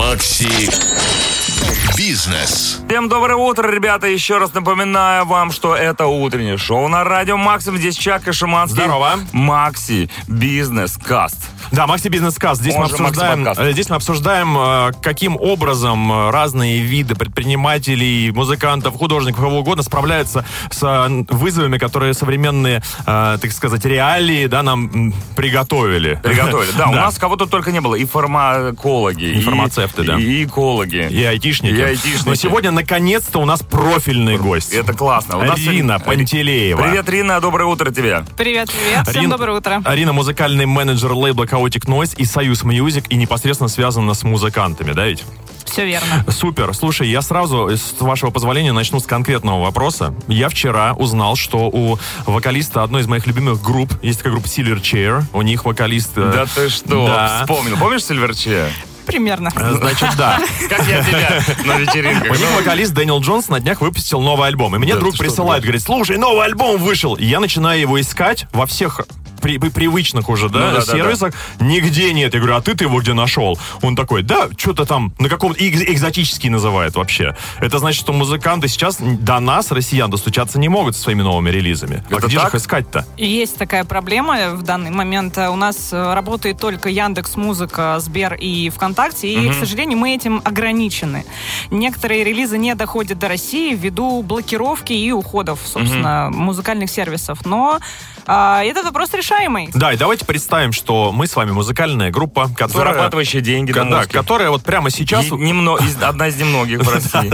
Макси Бизнес. Всем доброе утро, ребята. Еще раз напоминаю вам, что это утреннее шоу на радио Максим. Здесь Чак и Шиманский. Здорово. Макси Бизнес Каст. Да, Макси Бизнес Каст. Здесь, Он мы обсуждаем, э, здесь мы обсуждаем, э, каким образом э, разные виды предпринимателей, музыкантов, художников, кого угодно справляются с вызовами, которые современные, так сказать, реалии да, нам приготовили. Приготовили. Да, у нас кого-то только не было. И фармакологи. и- Информацевты, да. И экологи. И айтишники. И айтишники. Но сегодня, наконец-то, у нас профильный гость. Это классно. У нас Рина сегодня- Пантелеева. Привет, Рина. Доброе утро тебе. Привет, привет. Всем Арин- доброе утро. Арина музыкальный менеджер лейбла Chaotic Noise и Союз Music и непосредственно связана с музыкантами, да ведь? Все верно. Супер. Слушай, я сразу, с вашего позволения, начну с конкретного вопроса. Я вчера узнал, что у вокалиста одной из моих любимых групп, есть такая группа Silver Chair, у них вокалист... э, Да ты что? Да. Вспомнил. Помнишь Сильверче? Примерно. Э, Значит, да. Как я тебя на вечеринках. У них вокалист Дэниел Джонс на днях выпустил новый альбом. И мне друг присылает, говорит, слушай, новый альбом вышел. И я начинаю его искать во всех при- при- привычных уже, да, Ну да, да, сервисах. Нигде нет. Я говорю, а ты-то его где нашел? Он такой, да, что-то там, на каком-то, экз- экзотический называет вообще. Это значит, что музыканты сейчас до нас, россиян, достучаться не могут со своими новыми релизами. А Это где же так? их искать-то? Есть такая проблема в данный момент. У нас э, работает только Яндекс Музыка, Сбер и ВКонтакте, и, к сожалению, мы этим ограничены. Некоторые релизы не доходят до России ввиду блокировки и уходов, собственно, музыкальных сервисов. Но а, этот вопрос решаемый. Да, и давайте представим, что мы с вами музыкальная группа, которая... Зарабатывающие деньги на да, которая вот прямо сейчас... И немно- из- одна из немногих в России.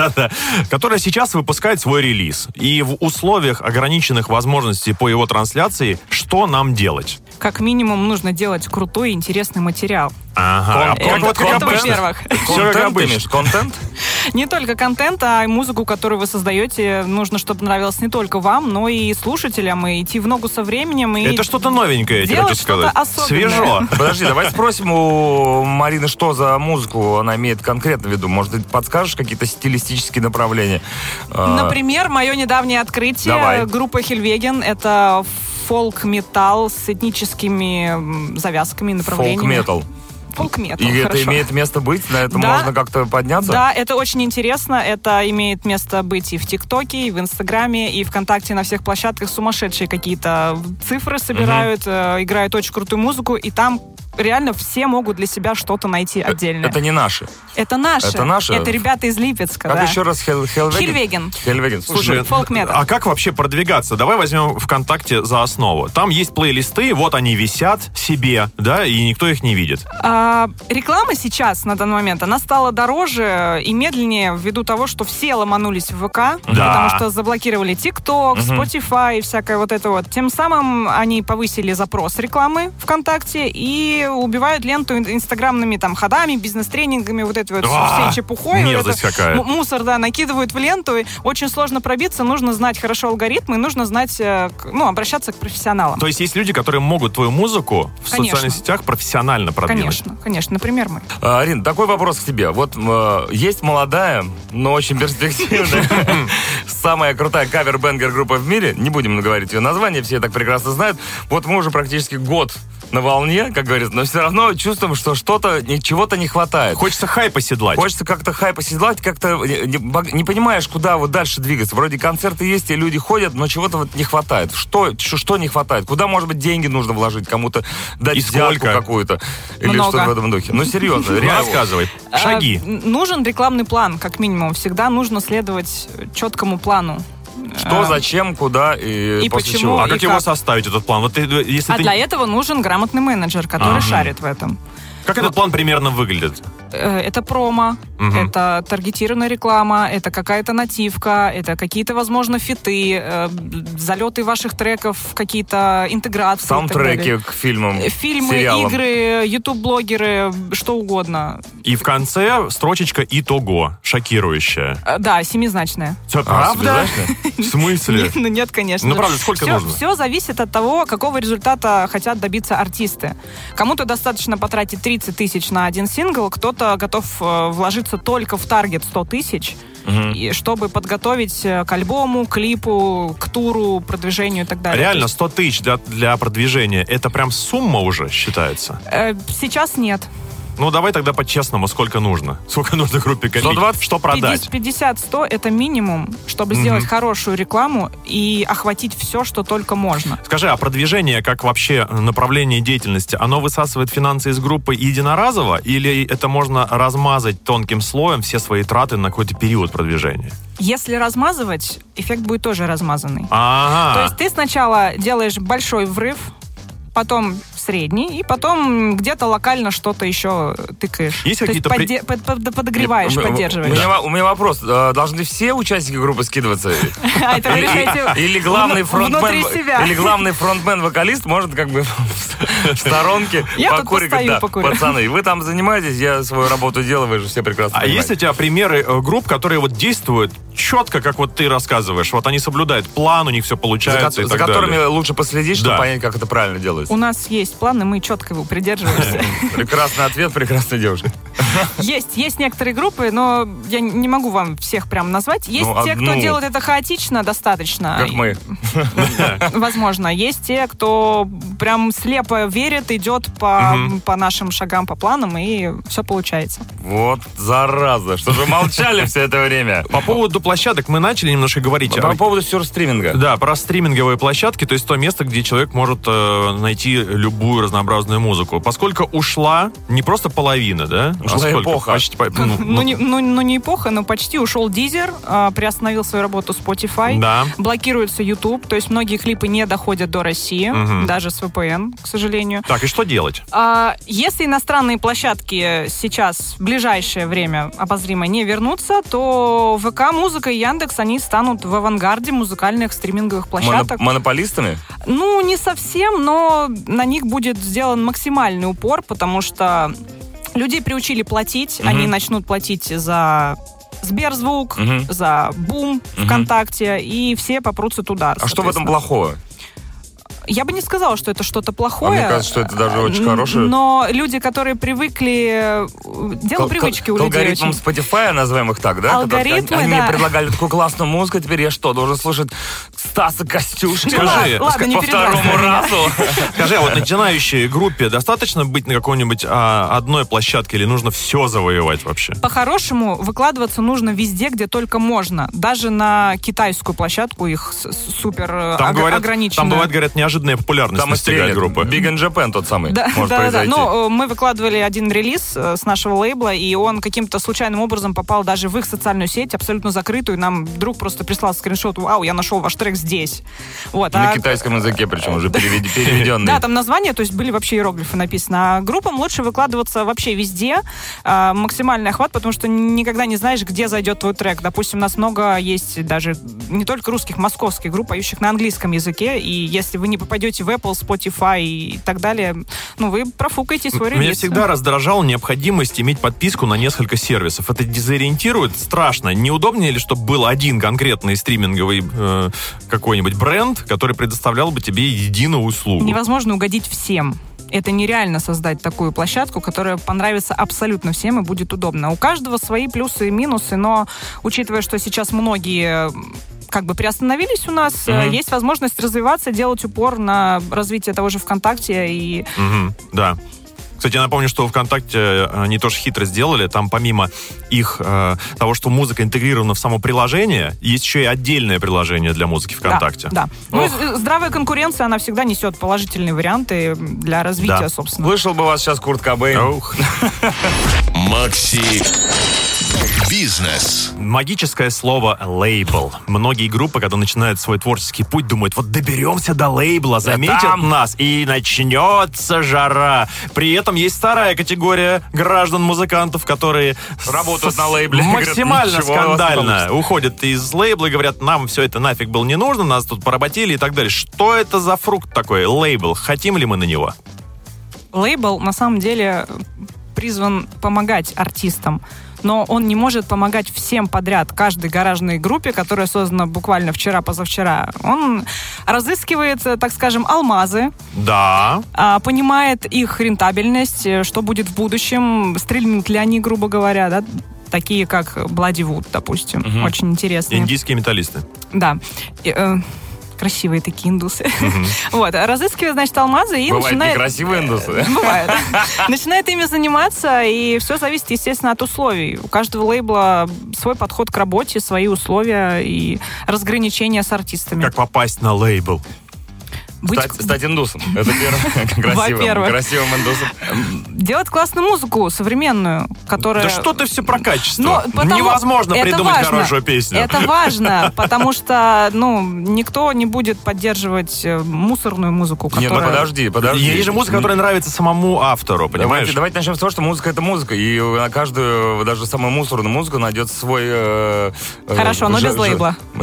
Которая сейчас выпускает свой релиз. И в условиях ограниченных возможностей по его трансляции, что нам делать? Как минимум нужно делать крутой и интересный материал. Ага. Кон- А как- вот как это обычно. во-первых. Контент, ты обычно. имеешь? Контент? Не только контент, а и музыку, которую вы создаете, нужно, чтобы нравилось не только вам, но и слушателям, и идти в ногу со временем. И Это что-то новенькое, я тебе хочу сказать. Свежо. Подожди, давай спросим у Марины, что за музыку она имеет конкретно в виду. Может, ты подскажешь какие-то стилистические направления? А, Например, мое недавнее открытие Давай. группа Хельвеген. Это фолк-металл с этническими завязками, направлениями. Фолк-метал. Фолк-метал, И это хорошо. имеет место быть? На это Да. можно как-то подняться? Да, это очень интересно. Это имеет место быть и в ТикТоке, и в Инстаграме, и ВКонтакте на всех площадках сумасшедшие какие-то цифры собирают, э, играют очень крутую музыку, и там реально все могут для себя что-то найти отдельное. Это не наши. Это наши. это наши? Это ребята из Липецка, Как да. еще раз? Хел- Хелвеген? Хельвеген. Хельвеген. Слушай, Фолк-метал. а как вообще продвигаться? Давай возьмем ВКонтакте за основу. Там есть плейлисты, вот они висят себе, да, и никто их не видит. А, реклама сейчас, на данный момент, она стала дороже и медленнее ввиду того, что все ломанулись в ВК, потому что заблокировали ТикТок, Spotify и всякое вот это вот. Тем самым они повысили запрос рекламы ВКонтакте и убивают ленту ин- инстаграмными там ходами, бизнес-тренингами, вот этой вот А, всей чепухой. вот это какая. Мусор, да, накидывают в ленту. и Очень сложно пробиться, нужно знать хорошо алгоритмы, нужно знать, э, ну, обращаться к профессионалам. То есть есть люди, которые могут твою музыку в Конечно. социальных сетях профессионально продвинуть. Конечно, конечно. Например, мы. А, Арин, такой вопрос к тебе. Вот э, есть молодая, но очень перспективная, самая крутая кавер-бенгер группа в мире. Не будем говорить ее название, все так прекрасно знают. Вот мы уже практически год на волне, как говорится, но все равно чувствуем, что что-то, чего-то не хватает. Хочется хайп оседлать. Хочется как-то хайп оседлать, как-то не, не не понимаешь, куда вот дальше двигаться. Вроде концерты есть, и люди ходят, но чего-то вот не хватает. Что, что, что не хватает? Куда, может быть, деньги нужно вложить? Кому-то дать И взятку сколько? какую-то? Или что-то в этом духе? Ну, серьезно, Ну, реально. Рассказывай. А, Шаги. нужен рекламный план, как минимум. Всегда нужно следовать четкому плану. Что, А, зачем, куда и, И после почему, чего? А и как его как? составить, этот план? Вот ты, если А ты... для этого нужен грамотный менеджер, который Ага. шарит в этом. Как этот план примерно выглядит? Э, Это промо, Мгм. это таргетированная реклама, это какая-то нативка, это какие-то, возможно, фиты, э, залеты ваших треков, какие-то интеграции. Саундтреки к фильмам, Э, Фильмы, сериалам. игры, ютуб-блогеры, что угодно. И в конце строчечка «Итого», шокирующая. Э, Да, семизначная. Всё, А, правда? В смысле? Ну нет, конечно. Ну, правда, сколько все, нужно? Все зависит от того, какого результата хотят добиться артисты. Кому-то достаточно потратить 30 тысяч на один сингл, кто-то готов э, вложиться только в таргет 100 тысяч, и чтобы подготовить э, к альбому, клипу, к туру, продвижению и так далее. Реально, То 100 тысяч для, для продвижения, это прям сумма уже считается? э, сейчас нет. Ну, давай тогда по-честному, сколько нужно? Сколько нужно группе копить? 120? Что продать? 50-100 это минимум, чтобы сделать хорошую рекламу и охватить все, что только можно. Скажи, а продвижение, как вообще направление деятельности, оно высасывает финансы из группы единоразово или это можно размазать тонким слоем все свои траты на какой-то период продвижения? Если размазывать, эффект будет тоже размазанный. Ага. То есть ты сначала делаешь большой врыв, потом средний, и потом где-то локально что-то еще тыкаешь. Есть То какие-то подде- под- под- подогреваешь, У меня- поддерживаешь. У меня, у меня вопрос. Э, Должны все участники группы скидываться? А Или главный фронтмен, или главный фронтмен-вокалист может как бы в сторонке Я тут покурить, да, пацаны, вы там занимаетесь, я свою работу делаю, вы же все прекрасно А есть у понимаете. тебя примеры э, групп, которые вот действуют четко, как вот ты рассказываешь? Вот они соблюдают план, у них все За, получается за так которыми далее. лучше последить, чтобы Да. понять, как это правильно делается. У нас есть план, и мы четко его придерживаемся. Прекрасный ответ, прекрасная девушка. Есть, есть некоторые группы, но я не могу вам всех прям назвать. Есть Ну, те, одну. кто делает это хаотично достаточно. Как мы. Возможно. Есть те, кто прям слепо верит, идет по, по нашим шагам, по планам, и все получается. Вот зараза, что же вы молчали все это время. По поводу площадок мы начали немножко говорить. По А, поводу стриминга. Да, про стриминговые площадки, то есть то место, где человек может э, найти любую разнообразную музыку. Поскольку ушла не просто половина, да? Ушла сколько? эпоха. Почти, по- ну, Ну, ну, не, ну, ну, не эпоха, но почти ушел Дизер, а, приостановил свою работу Spotify. Да. Блокируется YouTube, то есть многие клипы не доходят до России, Мгм. даже с VPN, к сожалению. Так, и что делать? А, если иностранные площадки сейчас в ближайшее время обозримо не вернутся, то ВК, Музыка и Яндекс, они станут в авангарде музыкальных стриминговых Моно- площадок. монополистами? Ну, не совсем, но на них будет сделан максимальный упор, потому что людей приучили платить, Мгм. они начнут платить за Сберзвук, Мгм. за Бум Мгм. ВКонтакте, и все попрутся туда. А что в этом плохого? Я бы не сказала, что это что-то А плохое. мне кажется, что это даже очень хорошее. Но люди, которые привыкли... э, Дело К- привычки к- у людей алгоритмам очень. Spotify, назовем их так, да? Алгоритмы, Которые- Они да. мне предлагали такую классную музыку, а теперь я что, должен слушать Стаса Костюшки? Ну, Скажи, ладно, не по передавай второму разу. Скажи, а вот начинающей группе достаточно быть на какой-нибудь а, одной площадке или нужно все завоевать вообще? По-хорошему, выкладываться нужно везде, где только можно. Даже на китайскую площадку их супер э, Там, ог- говорят, ограничено. там бывает, говорят, неожиданная популярность Там достигает группы. Big in Japan тот самый. Да, может да, да, да. произойти. Но э, мы выкладывали один релиз э, с нашего лейбла, и он каким-то случайным образом попал даже в их социальную сеть, абсолютно закрытую. Нам друг просто прислал скриншот, вау, я нашел ваш трек здесь. Вот. На а- китайском языке, причем уже перевед- переведенный. Да, там название, то есть были вообще иероглифы написаны. А группам лучше выкладываться вообще везде, а, максимальный охват, потому что никогда не знаешь, где зайдет твой трек. Допустим, у нас много есть даже не только русских, московских групп, поющих на английском языке, и если вы не попадете в Apple, Spotify и так далее, ну, вы профукаете свой релиз. Меня всегда раздражала необходимость иметь подписку на несколько сервисов. Это дезориентирует страшно. Неудобнее ли, чтобы был один конкретный стриминговый э, какой-нибудь бренд, который предоставлял бы тебе единую услугу? Невозможно угодить всем. Это нереально создать такую площадку, которая понравится абсолютно всем и будет удобно. У каждого свои плюсы и минусы, но учитывая, что сейчас многие как бы приостановились у нас, Мгм. есть возможность развиваться, делать упор на развитие того же ВКонтакте и Мгм, да. Кстати, я напомню, что ВКонтакте э, они тоже хитро сделали. Там помимо их э, того, что музыка интегрирована в само приложение, есть еще и отдельное приложение для музыки ВКонтакте. Да, да. Ну, и Ох. з- здравая конкуренция, она всегда несет положительные варианты для развития, Да. собственно. Слышал бы вас сейчас Курт Кобейн. Ух. Макси Бизнес. Магическое слово лейбл. Многие группы, когда начинают свой творческий путь, думают, вот доберемся до лейбла, заметят там. нас, и начнется жара. При этом есть вторая категория граждан-музыкантов, которые Работают с- на лейбле, говорят, максимально «Ничего у вас не скандально получится». уходят из лейбла и говорят, нам все это нафиг было не нужно, нас тут поработили и так далее. Что это за фрукт такой, лейбл? Хотим ли мы на него? лейбл на самом деле призван помогать артистам, но он не может помогать всем подряд, каждой гаражной группе, которая создана буквально вчера-позавчера. Он разыскивает, э, так скажем, алмазы, Да. а, понимает их рентабельность, э, что будет в будущем, стрельнут ли они, грубо говоря, да, такие как Бладивуд, допустим, Мгм. очень интересные. Индийские металлисты. Да. И, э, Красивые такие индусы. Вот, разыскивает, значит, алмазы и Бывают начинает... некрасивые индусы. Бывает. Начинает ими заниматься, и все зависит, естественно, от условий. У каждого лейбла свой подход к работе, свои условия и разграничения с артистами. Как попасть на лейбл? Быть- Стать, стать индусом. Это первое. Красивым, красивым индусом. Делать классную музыку, современную, которая... Да что ты все про качество? Ну, потому- Невозможно это придумать важно. хорошую песню. Это важно, потому что, ну, никто не будет поддерживать э, мусорную музыку, Нет, ну которая... подожди, подожди. Есть же музыка, которая нравится самому автору, понимаешь? Давайте, давайте начнем с того, что музыка это музыка, и на каждую, даже самую мусорную музыку найдется свой... э, э, Хорошо, но без лейбла.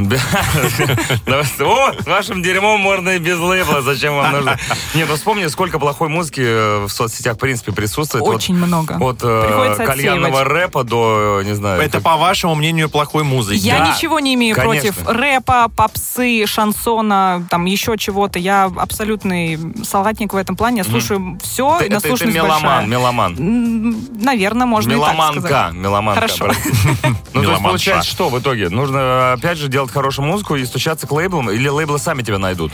О, с вашим дерьмом можно и без лейбла, зачем вам нужно? Нет, ну вспомни, сколько плохой музыки э, в соцсетях, в принципе, присутствует. Вот Очень много. От э, Приходится кальянного отсеивать. рэпа до, не знаю... Это, как- по вашему мнению, плохой музыки. Я Да, ничего не имею конечно. против рэпа, попсы, шансона, там еще чего-то. Я абсолютный салатник в этом плане. Я слушаю все, это, это наслушанность меломан, большая. меломан. Наверное, можно и так Меломанка, сказать. меломанка. Хорошо. Ну, то есть получается, что в итоге? Нужно, опять же, делать хорошую музыку и стучаться к лейблам, или лейблы сами тебя найдут?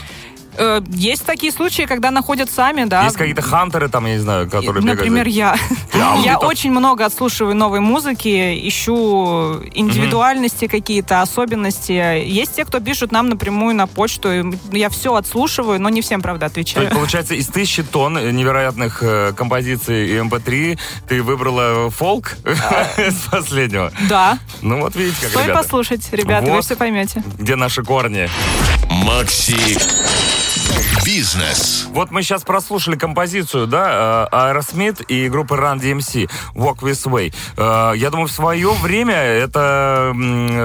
Э, Есть такие случаи, когда находят сами, да. Есть какие-то хантеры там, я не знаю, которые бегают. Например, я. Я очень много отслушиваю новой музыки, ищу индивидуальности какие-то, особенности. Есть те, кто пишут нам напрямую на почту. и Я все отслушиваю, но не всем, правда, То есть, отвечаю. получается, из тысячи тонн невероятных э, композиций и MP3 ты выбрала фолк из последнего. Да. Ну вот видите, как Стоит ребята. послушать, ребята, вы все поймете. Где наши корни? Макси Бизнес. Вот мы сейчас прослушали композицию, да, э, Aerosmith и группы Run DMC, Walk This Way. Э, Я думаю, в свое время это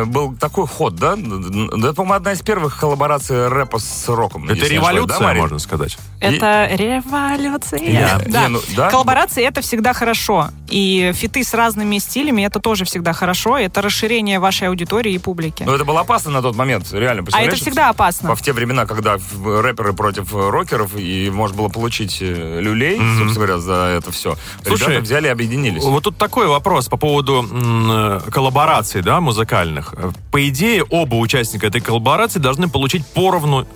был такой ход, да? Это, по-моему, одна из первых коллабораций рэпа с роком. Это революция, да, можно сказать. Это революция. Я- Да. Не, ну, да? Коллаборации это всегда хорошо. И фиты с разными стилями это тоже всегда хорошо. Это расширение вашей аудитории и публики. Но это было опасно на тот момент, реально. А это всегда опасно. В те времена, когда рэперы против рокеров, и можно было получить э, люлей, собственно говоря, за это все. Слушай, Ребята взяли и объединились. Вот тут такой вопрос по поводу м, э, коллабораций, да, музыкальных. Э, По идее, оба участника этой коллаборации должны получить поровну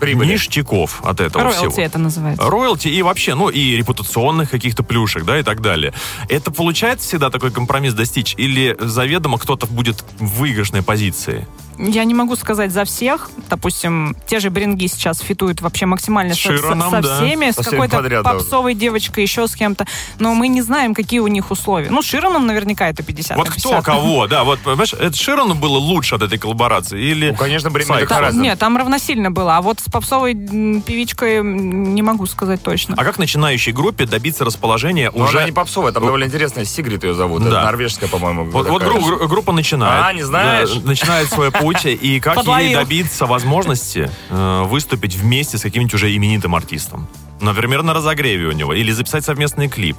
Прибыли. ништяков от этого Роялти всего. это называется. Роялти и вообще, ну, и репутационных каких-то плюшек, да, и так далее. Это получается всегда такой компромисс достичь? Или заведомо кто-то будет в выигрышной позиции? Я не могу сказать за всех. Допустим, те же бринги сейчас фитуют вообще максимально С со, со- Широном, со да. всеми, Со с какой-то подряд, да. попсовой девочкой, еще с кем-то. Но мы не знаем, какие у них условия. Ну, Широном наверняка это 50 Вот на кто 50. кого, да, вот, понимаешь, это Широну было лучше от этой коллаборации? Или... Ну, конечно, Бремя. Там- нет, там равносильно было. А вот с попсовой певичкой не могу сказать точно. А как начинающей группе добиться расположения Но уже... она не попсовая, там довольно интересная. Сигрид ее зовут. Это Да. норвежская, по-моему. Вот, вот группа начинает. А, не знаешь? Да, начинает свой путь. И как ей добиться возможности э, выступить вместе с каким-нибудь уже именитым артистом? Например, на разогреве у него. Или записать совместный клип.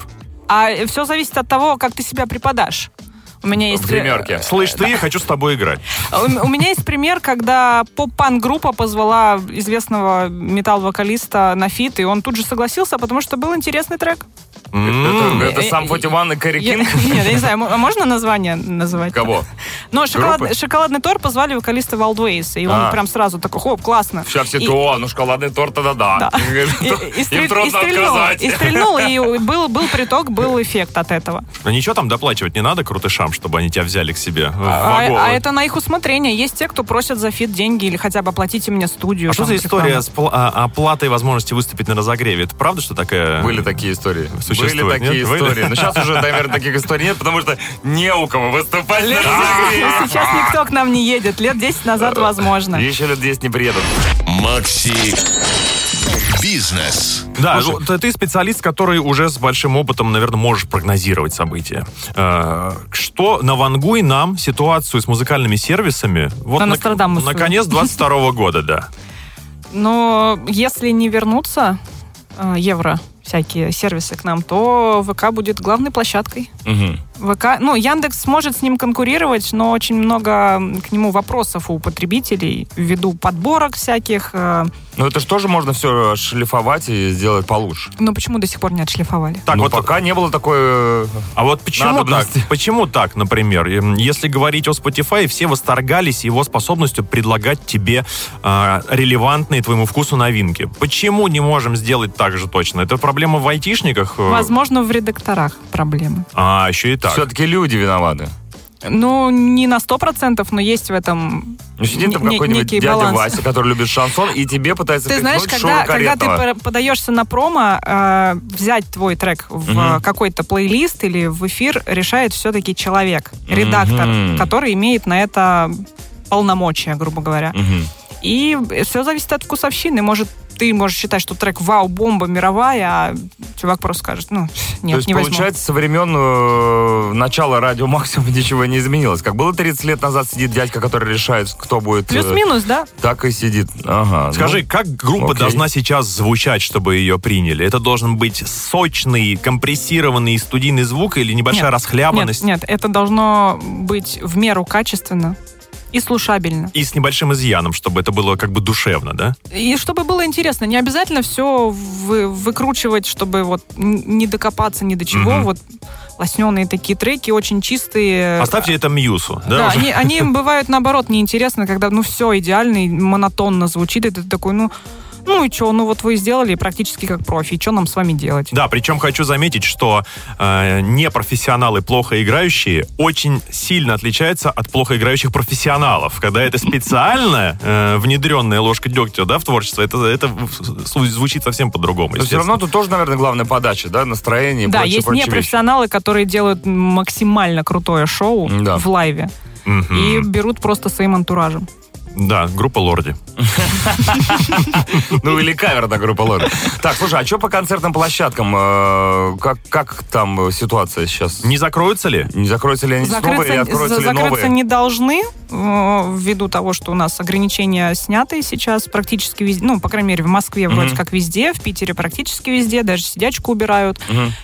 А все зависит от того, как ты себя преподашь. У меня есть... В гримерке. Слышь, ты, хочу с тобой играть. У у меня есть пример, когда поп-панк-группа позвала известного металл-вокалиста на фит, и он тут же согласился, потому что был интересный трек. Это, это Э, Sum э, 41 и Кинг? Нет, я не знаю, а можно название называть? Кого? Ну, шоколад- шоколадный торт позвали вокалиста Wildways, и он А. прям сразу такой, хоп, классно. Сейчас все, И- о, ну шоколадный торт, тогда да. Да. И, и стрель- Им и трудно стрельнул, отказать. и стрельнул, и был, был приток, был эффект от этого. Ну ничего там доплачивать не надо крутышам, чтобы они тебя взяли к себе в А, а это на их усмотрение. Есть те, кто просят за фит деньги или хотя бы оплатите мне студию. А что за история с пл- а, оплатой возможности выступить на разогреве? Это правда, что такая... Были такие истории. Существует, Были такие нет? Были? истории. Но сейчас уже, наверное, таких историй нет, потому что не у кого выступать на разогреве. Ну, Сейчас никто к нам не едет. Лет 10 назад возможно. Еще лет 10 не приедут. Макси Бизнес. Да, ну, ты- ты специалист, который уже с большим опытом, наверное, можешь прогнозировать события. Э, Что навангуй нам ситуацию с музыкальными сервисами вот На на, на конец 22 года, да. Но если не вернуться э, евро всякие сервисы к нам, то ВК будет главной площадкой. Мгм. ВК, ну, Яндекс сможет с ним конкурировать, но очень много к нему вопросов у потребителей ввиду подборок всяких. э, Ну это же тоже можно все шлифовать и сделать получше. Но почему до сих пор не отшлифовали? Так, ну, вот пока не было такой... э, А вот почему так? Почему так, например? Эм, Если говорить о Spotify, все восторгались его способностью предлагать тебе а, релевантные твоему вкусу новинки. Почему не можем сделать так же точно? Это проблема в айтишниках? Э, Возможно, в редакторах проблемы. А, еще и так. Все-таки люди виноваты. Ну, не на сто процентов, но есть в этом Ну, сидит там какой-нибудь дядя баланс. Вася, который любит шансон, и тебе пытается Ты знаешь, когда, когда ты подаешься на промо, э, взять твой трек в Мгм. какой-то плейлист или в эфир решает все-таки человек, редактор, Мгм. который имеет на это полномочия, грубо говоря. Мгм. И все зависит от вкусовщины. Может, ты можешь считать, что трек вау, бомба мировая, а чувак просто скажет, ну, нет, То есть, не возьму. получается, со времен э, начала радио Максимум ничего не изменилось. Как было 30 лет назад сидит дядька, который решает, кто будет... э, Плюс-минус, да? Так и сидит. Ага. Скажи, ну, как группа окей. должна сейчас звучать, чтобы ее приняли? Это должен быть сочный, компрессированный студийный звук или небольшая Нет, расхлябанность? Нет, нет, это должно быть в меру качественно и слушабельно. И с небольшим изъяном, чтобы это было как бы душевно, да? И чтобы было интересно, не обязательно все вы, выкручивать, чтобы вот не докопаться ни до чего. Мгм. Вот лосненые такие треки, очень чистые. Оставьте это Мьюсу, да? Да, они, они бывают наоборот неинтересны, когда ну все идеально и монотонно звучит, и ты такой, ну, ну и что, ну вот вы сделали практически как профи, и что нам с вами делать? Да, причем хочу заметить, что э, непрофессионалы, плохо играющие, очень сильно отличаются от плохо играющих профессионалов. Когда это специально э, внедренная ложка дегтя да, в творчество, это, это звучит совсем по-другому. Но все равно тут тоже, наверное, главная подача, да, настроение да, прочие, есть прочие вещи. непрофессионалы, которые делают максимально крутое шоу Да. в лайве естественно. и берут просто своим антуражем. Да, группа Лорди. Ну, или кавер на группа Лорд. Так, слушай, а что по концертным площадкам? Э, Как, как там ситуация сейчас? Не закроются ли? Не закроются ли они снова или Закрыться, откроются ли закрыться новые? не должны, э, ввиду того, что у нас ограничения сняты сейчас практически везде. Ну, по крайней мере, в Москве вроде как везде, в Питере практически везде, даже сидячку убирают.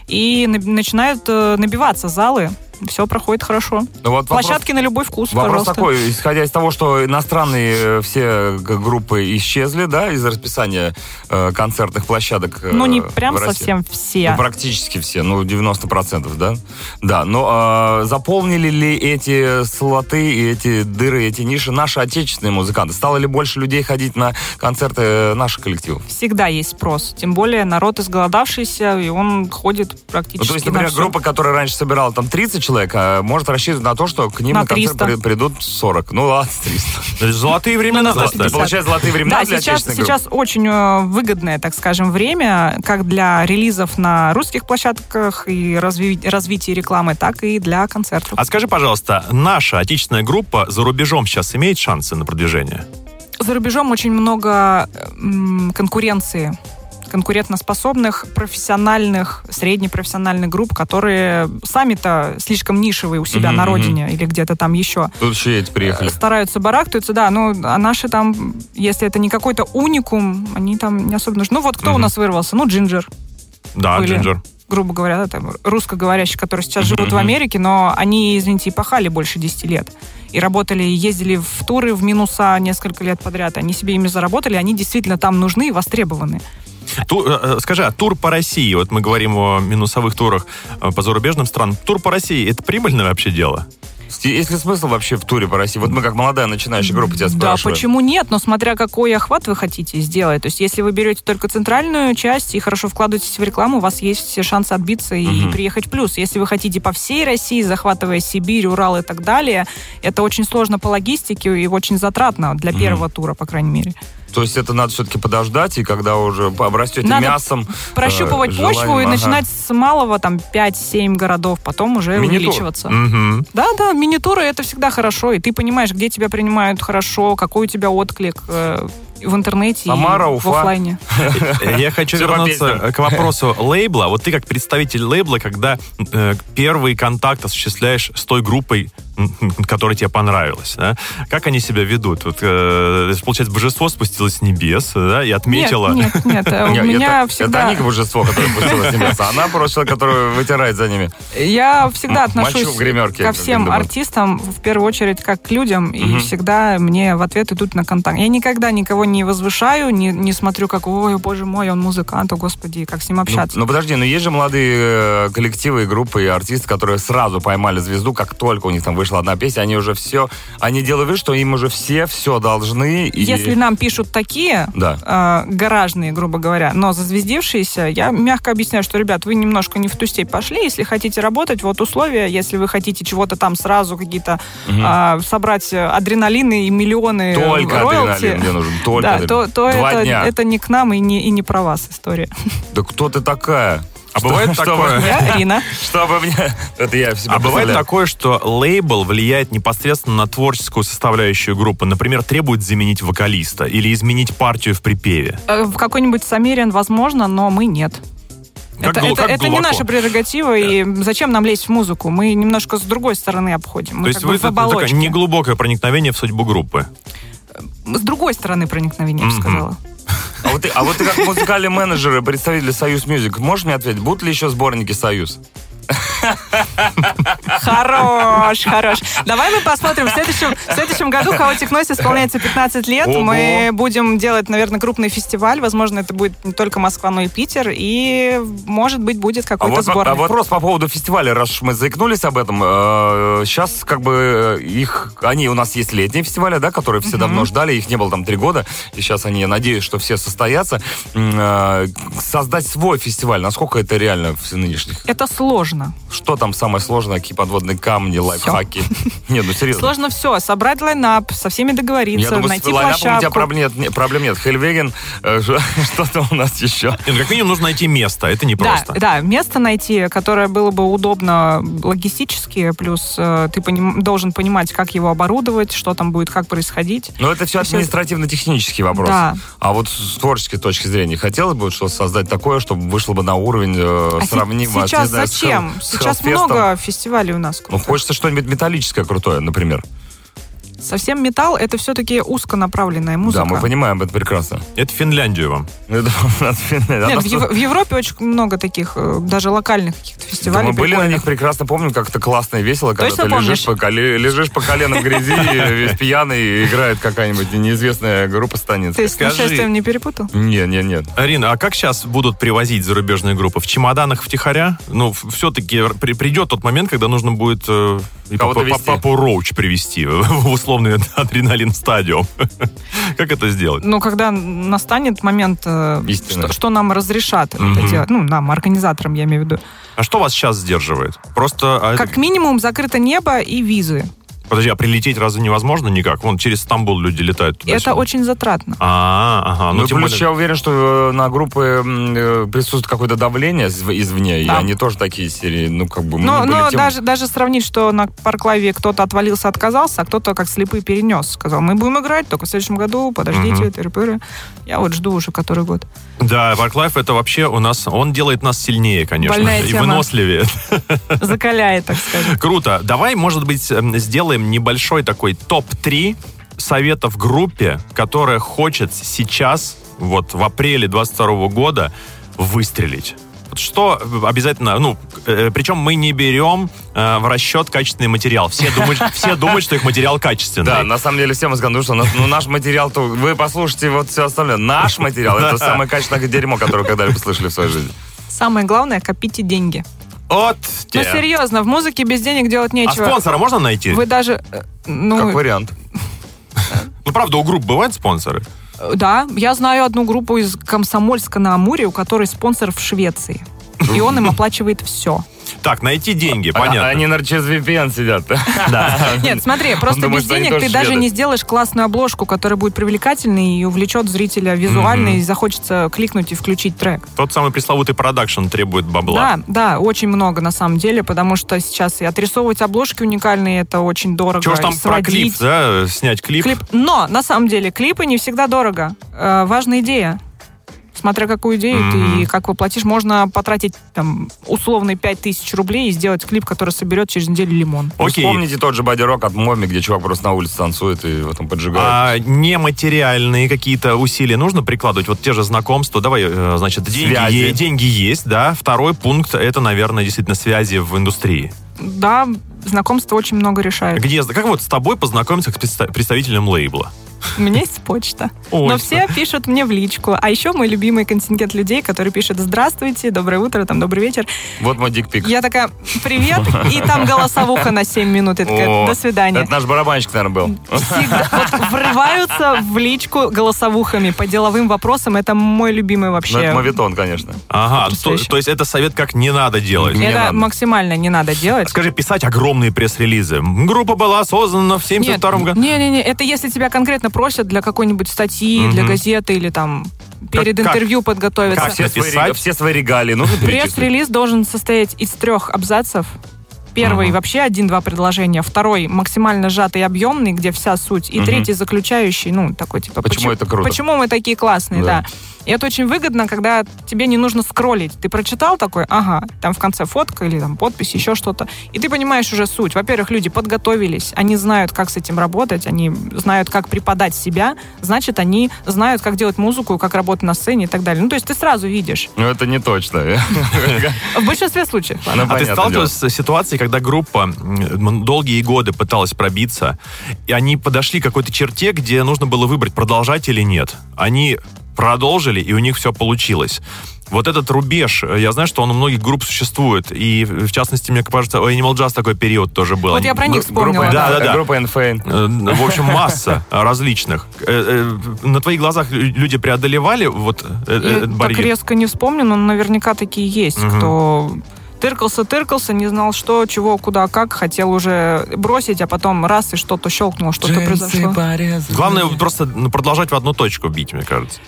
И на- начинают э, набиваться залы. Все проходит хорошо. Ну, вот вопрос- Площадки на любой вкус, Вопрос пожалуйста. такой, исходя из того, что иностранные э, все г- группы исчезли, да, из расписания э, концертных площадок э, Ну, не прям совсем все. Ну, практически все, ну, 90%, да? Да, но э, заполнили ли эти слоты, и эти дыры, эти ниши наши отечественные музыканты? Стало ли больше людей ходить на концерты э, наших коллективов? Всегда есть спрос. Тем более народ изголодавшийся, и он ходит практически Ну, то есть, на например, всё. группа, которая раньше собирала там 30 человек, а может рассчитывать на то, что к ним На на, концерт 300. при- придут 40. Ну ладно, 300. Золотые времена Ну, на настали. 150. Получается, золотые времена Да, для сейчас, сейчас очень э, выгодное, так скажем, время, как для релизов на русских площадках и разви- развития рекламы, так и для концертов. А скажи, пожалуйста, наша отечественная группа за рубежом сейчас имеет шансы на продвижение? За рубежом очень много м, конкуренции конкурентоспособных, профессиональных, среднепрофессиональных групп, которые сами-то слишком нишевые у себя Мгм, на родине или где-то там еще. Тут еще эти приехали. Стараются барахтаются, да, ну, а наши там, если это не какой-то уникум, они там не особо нужны. Ну, вот кто у Мгм. нас вырвался? Ну, Джинджер. Да, Были. Джинджер. грубо говоря, да, там, русскоговорящих, которые сейчас живут в. Америке, но они, извините, и пахали больше 10 лет. И работали, ездили в туры в минуса несколько лет подряд. Они себе ими заработали, они действительно там нужны и востребованы. Ту- э, э, скажи, а тур по России, вот мы говорим о минусовых турах э, по зарубежным странам, тур по России, это прибыльное вообще дело? Есть ли смысл вообще в туре по России? Вот мы как молодая начинающая группа тебя Да, спрашиваем. почему нет? Но смотря какой охват вы хотите сделать. То есть, если вы берете только центральную часть и хорошо вкладываетесь в рекламу, у вас есть все шансы отбиться и Мгм. приехать в плюс. Если вы хотите по всей России, захватывая Сибирь, Урал и так далее, это очень сложно по логистике и очень затратно для Мгм. первого тура, по крайней мере. То есть это надо все-таки подождать, и когда уже обрастете Надо мясом... Прощупывать э, почву желанием, и ага. начинать с малого, там, 5-7 городов, потом уже Мини-тур. увеличиваться. Да, да, мини-туры это всегда хорошо, и ты понимаешь, где тебя принимают хорошо, какой у тебя отклик э, в интернете Самара, и Уфа. в офлайне. Я хочу вернуться к вопросу лейбла. Вот ты как представитель лейбла, когда э, первый контакт осуществляешь с той группой, которая тебе понравилась, да? Как они себя ведут? Вот, э, получается, божество спустилось с небес, да, и отметило... Нет, нет, нет. У Нет, меня это, всегда... это они божество, которое спустилось с небес, а она просто человек, который вытирает за ними. Я всегда отношусь ко всем артистам в первую очередь как к людям, и всегда мне в ответ идут на контакт. Я никогда никого не возвышаю, не, не смотрю, как, ой, боже мой, он музыкант, о господи, как с ним Ну, общаться. ну подожди, но есть же молодые э, коллективы и группы и артисты, которые сразу поймали звезду, как только у них там вышла одна песня, они уже все, они делают вид, что им уже все все должны. И... Если нам пишут такие, Да. э, гаражные, грубо говоря, но зазвездившиеся, я мягко объясняю, что, ребят, вы немножко не в ту степь пошли, если хотите работать, вот условия, если вы хотите чего-то там сразу какие-то собрать э, адреналины и миллионы Только роялти, адреналин мне нужен, только да, адреналин. то, то Два это, дня. это не к нам и не, и не про вас история. Да кто ты такая? А бывает Чтобы- такое? Я Рина. Чтобы мне... Это я в себя А бывает такое, что лейбл влияет непосредственно на творческую составляющую группы. Например, требует заменить вокалиста или изменить партию в припеве. Э, В какой-нибудь Самерин возможно, но мы нет. Как это глу- это, как это не наша прерогатива, и зачем нам лезть в музыку? Мы немножко с другой стороны обходим. Мы То есть вы это такое неглубокое проникновение в судьбу группы. С другой стороны проникновения, я бы сказала. А вот, ты, а вот ты как музыкальный менеджер и представитель Союз Music, можешь мне ответить, будут ли еще сборники Союз? Хорош, хорош. Давай мы посмотрим. В следующем, в следующем году Chaotic Noise исполняется 15 лет. Ого. Мы будем делать, наверное, крупный фестиваль. Возможно, это будет не только Москва, но и Питер. И, может быть, будет А какой-то вот, сборник. а вопрос по поводу фестиваля, раз мы заикнулись об этом. сейчас как бы э, их, они у нас есть летние фестивали, да, которые все давно ждали, их не было там три года, и сейчас они, я надеюсь, что все состоятся. Э, создать свой фестиваль, насколько это реально в нынешних? Это сложно. Что там самое сложное, какие подводные камни, лайфхаки? Нет, ну серьезно. Сложно все. Собрать лайнап, со всеми Я договориться, думаю, с найти лайнапом у тебя площадку. проблем нет, не- проблем нет. Хельвеген, э, что-то у нас еще. Нет, ну, как минимум нужно найти место, это Да, непросто. да, место найти, которое было бы удобно логистически, плюс э, ты поним- должен понимать, как его оборудовать, что там будет, как происходить. Но это все административно-технический вопрос. Да. А вот с творческой точки зрения хотелось бы что создать такое, чтобы вышло бы на уровень э, А сравнимо сейчас не знаю, с зачем? С Сейчас много фестивалей у нас. Ну, крутых. хочется что-нибудь металлическое крутое, например. Совсем металл это все-таки узконаправленная музыка. Да, мы понимаем это прекрасно. Это Финляндию вам. Это Нет, в, Ев- в Европе очень много таких, э, даже локальных каких-то Да фестивалей. мы были на них прекрасно, помню, как это классно и весело, когда Точно ты лежишь помнишь? по, коле- лежишь по колено в грязи, весь пьяный, и играет какая-нибудь неизвестная группа станет. Ты с нашествием не перепутал? Нет, нет, нет. Арина, а как сейчас будут привозить зарубежные группы? В чемоданах втихаря? Ну, все-таки придет тот момент, когда нужно будет э, папу, Роуч привести в условный адреналин стадиум. Как это сделать? Ну, когда настанет момент, э, что, что нам разрешат Мгм. это делать, ну, нам, организаторам, я имею в виду. А что вас сейчас сдерживает? Просто... а Как минимум закрыто небо и визы. Подожди, а прилететь разве невозможно никак? Вон через Стамбул люди летают туда Это очень затратно. А, ага. Ну, Ну, тем более- я уверен, что э, на группы э, присутствует какое-то давление изв- извне, и Да. они тоже такие серии, ну, как бы мы Но, но даже, даже сравнить, что на Парклаве кто-то отвалился, отказался, а кто-то как слепый перенес. Сказал, мы будем играть только в следующем году, подождите, Мгм. тыры-пыры. Я вот жду уже который год. Да, Парклайф это вообще у нас... Он делает нас сильнее, конечно. Больная и тема. выносливее. Закаляет, так скажем. Круто. Давай, может быть, эм, сделаем небольшой такой топ-3 советов группе, которая хочет сейчас, вот в апреле 22 года, выстрелить. Что обязательно, ну, э, причем мы не берем э, в расчет качественный материал. Все думают, все думают, что их материал качественный. Да, на самом деле все мы скажем, что ну, наш материал, то вы послушайте вот все остальное. Наш материал, это самое качественное дерьмо, которое когда-либо слышали в своей жизни. Самое главное, копите деньги. Ну, те. серьезно, в музыке без денег делать А нечего. спонсора можно найти? Вы даже... э, Ну, Как вариант. Ну, правда, у групп бывают спонсоры? да, я знаю одну группу из Комсомольска на Амуре, у которой спонсор в Швеции. И он им оплачивает все. Так, найти деньги, А- понятно. Они, наверное, через VPN сидят. Нет, смотри, просто думает, без денег ты даже шведы. не сделаешь классную обложку, которая будет привлекательной и увлечет зрителя визуально, и захочется кликнуть и включить трек. Тот самый пресловутый продакшн требует бабла. Да, да, очень много на самом деле, потому что сейчас и отрисовывать обложки уникальные, это очень дорого. Чего ж там про клип, да? Снять клип. Клип. Но, на самом деле, клипы не всегда дорого. Э, важная идея. Смотря какую идею Мгм. ты и как воплотишь, можно потратить там условные 5000 рублей и сделать клип, который соберет через неделю лимон. Окей. Вспомните тот же бодирок от Моми, где чувак просто на улице танцует и в этом поджигает. А нематериальные какие-то усилия нужно прикладывать? Вот те же знакомства. Давай, э, значит, деньги, е- деньги есть, да. Второй пункт это, наверное, действительно связи в индустрии. Да, знакомство очень много решает. Где, как вот с тобой познакомиться с представ- представителем лейбла? У меня есть почта. Ой, Но все пишут мне в личку. А еще мой любимый контингент людей, которые пишут «Здравствуйте», «Доброе утро», там «Добрый вечер». Вот мой дикпик. Я такая «Привет», и там голосовуха на 7 минут. Я такая О, «До свидания». Это наш барабанщик, наверное, был. Всегда вот врываются в личку голосовухами по деловым вопросам. Это мой любимый Ну, вообще. это мовитон, конечно. Ага, то, то есть это совет, как не надо делать. Не Это надо. максимально не надо делать. Скажи, писать огромные пресс-релизы. Группа была создана в 72 году. Не-не-не, это если тебя конкретно просят для какой-нибудь статьи, для газеты или там перед как- интервью подготовиться. как Все свои, все свои регалии нужно? Пресс-релиз должен состоять из трех абзацев. Первый Мгм. вообще один-два предложения. Второй максимально сжатый и объемный, где вся суть. И Мгм. третий заключающий, ну, такой типа... Почему это круто? Почему мы такие классные, Да. да. И это очень выгодно, когда тебе не нужно скроллить. Ты прочитал такой, ага, там в конце фотка или там подпись, еще что-то. И ты понимаешь уже суть. Во-первых, люди подготовились, они знают, как с этим работать, они знают, как преподать себя, значит, они знают, как делать музыку, как работать на сцене и так далее. Ну, то есть ты сразу видишь. Ну, это не точно. В большинстве случаев. Ну, А ты сталкивался с ситуацией, когда группа долгие годы пыталась пробиться, и они подошли к какой-то черте, где нужно было выбрать, продолжать или нет. Они продолжили, и у них все получилось. Вот этот рубеж, э, я знаю, что он у многих групп существует, и в частности, мне кажется, у Animal Jazz такой период тоже был. Вот я про них Гру- группа вспомнила. Да, да, да. Группа Insane. Э, В общем, масса различных. Э, На твоих глазах лю- люди преодолевали вот Я этот так барьер? резко не вспомню, но наверняка такие есть, кто тыркался, тыркался, не знал, что, чего, куда, как, хотел уже бросить, а потом раз и что-то щелкнуло, что-то произошло. Главное просто ну, продолжать в одну точку бить, мне кажется.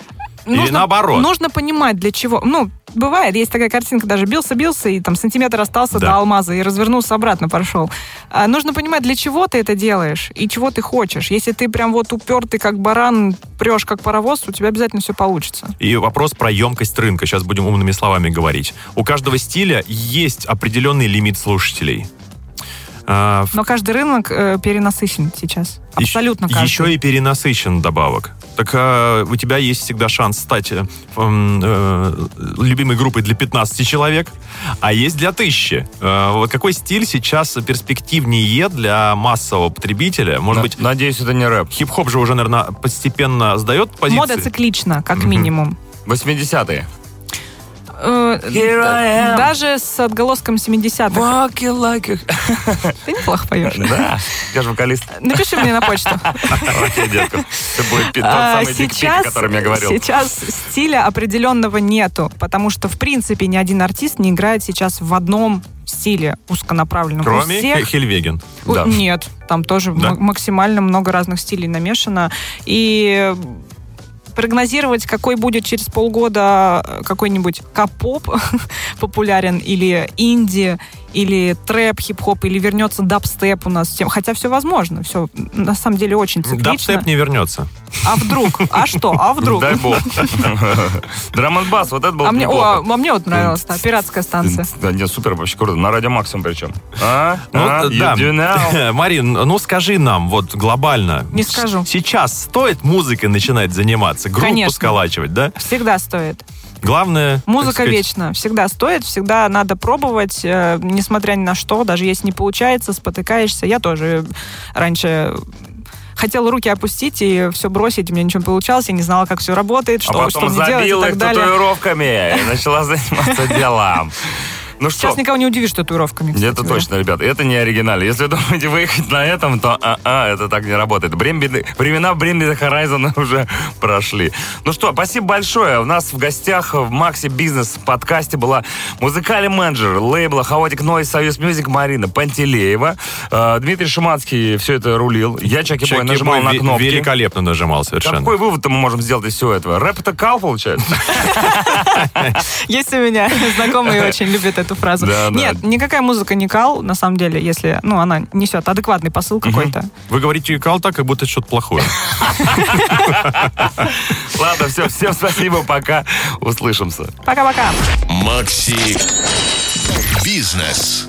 Или Нужно- наоборот. Нужно понимать, для чего. Ну, бывает, есть такая картинка, даже бился-бился, и там сантиметр остался Да. до алмаза, и развернулся обратно, пошел. А нужно понимать, для чего ты это делаешь, и чего ты хочешь. Если ты прям вот упертый, как баран, прешь, как паровоз, у тебя обязательно все получится. И вопрос про емкость рынка. Сейчас будем умными словами говорить. У каждого стиля есть определенный лимит слушателей. А, Но каждый рынок э, перенасыщен сейчас. Абсолютно каждый. Еще и перенасыщен добавок. Так а, у тебя есть всегда шанс стать э, э, любимой группой для 15 человек, а есть для тысячи. Э, вот какой стиль сейчас перспективнее для массового потребителя? Может быть, Надеюсь, это не рэп. хип-хоп же уже, наверное, постепенно сдает позиции? Мода циклична, как минимум. 80-е. Э. Даже с отголоском 70-х. Walking like a... Ты неплохо поешь. Да, я же вокалист. Напиши мне на почту. Окей, детка. Это будет тот А, самый дикпик, о котором я говорил. сейчас стиля определенного нету, потому что, в принципе, ни один артист не играет сейчас в одном стиле узконаправленном. Кроме всех- Хе- Хельвеген. Да. Нет, там тоже Да? максимально много разных стилей намешано. И прогнозировать, какой будет через полгода э, какой-нибудь кап-поп популярен, или инди, или трэп, хип-хоп, или вернется дабстеп у нас. Тем- Хотя все возможно, все на самом деле очень циклично. Дабстеп не вернется. А вдруг? А что? А вдруг? Дай бог. Драм н бас, вот это было А мне, о, а мне вот нравилась та пиратская станция. Да, нет, супер, вообще круто. На радио Максимум причем. А? Ну, А? Да. Марин, ну скажи нам, вот глобально. Не скажу. Сейчас стоит музыкой начинать заниматься, группу Конечно. сколачивать, да? Всегда стоит. Главное... Музыка сказать, вечна. Всегда стоит, всегда надо пробовать, э, несмотря ни на что. Даже если не получается, спотыкаешься. Я тоже раньше хотела руки опустить и все бросить, у меня ничего не получалось, я не знала, как все работает, что, а что потом мне делать и так их далее. татуировками и начала заниматься делом. Ну что, Сейчас никого не удивишь татуировками. кстати это говоря. точно, ребят, это не оригинально. Если думаете выехать на этом, то а-а, это так не работает. Бремби- времена Бремби Horizon уже прошли. Ну что, спасибо большое. У нас в гостях в Макси Бизнес подкасте была музыкальный менеджер лейбла Chaotic Noise Союз Music Марина Пантелеева. Э, Дмитрий Шиманский все это рулил. Я Чаки Бой нажимал на кнопки. Великолепно нажимал совершенно. Какой вывод мы можем сделать из всего этого? Рэп это кал, получается? Есть у меня знакомые очень любят это эту фразу. Да, да. Нет, никакая музыка не кал, на самом деле, если, ну, она несет адекватный посыл какой-то. Вы говорите кал так, как будто это что-то плохое. Ладно, все, всем спасибо, пока. Услышимся. Пока-пока. Макси Бизнес.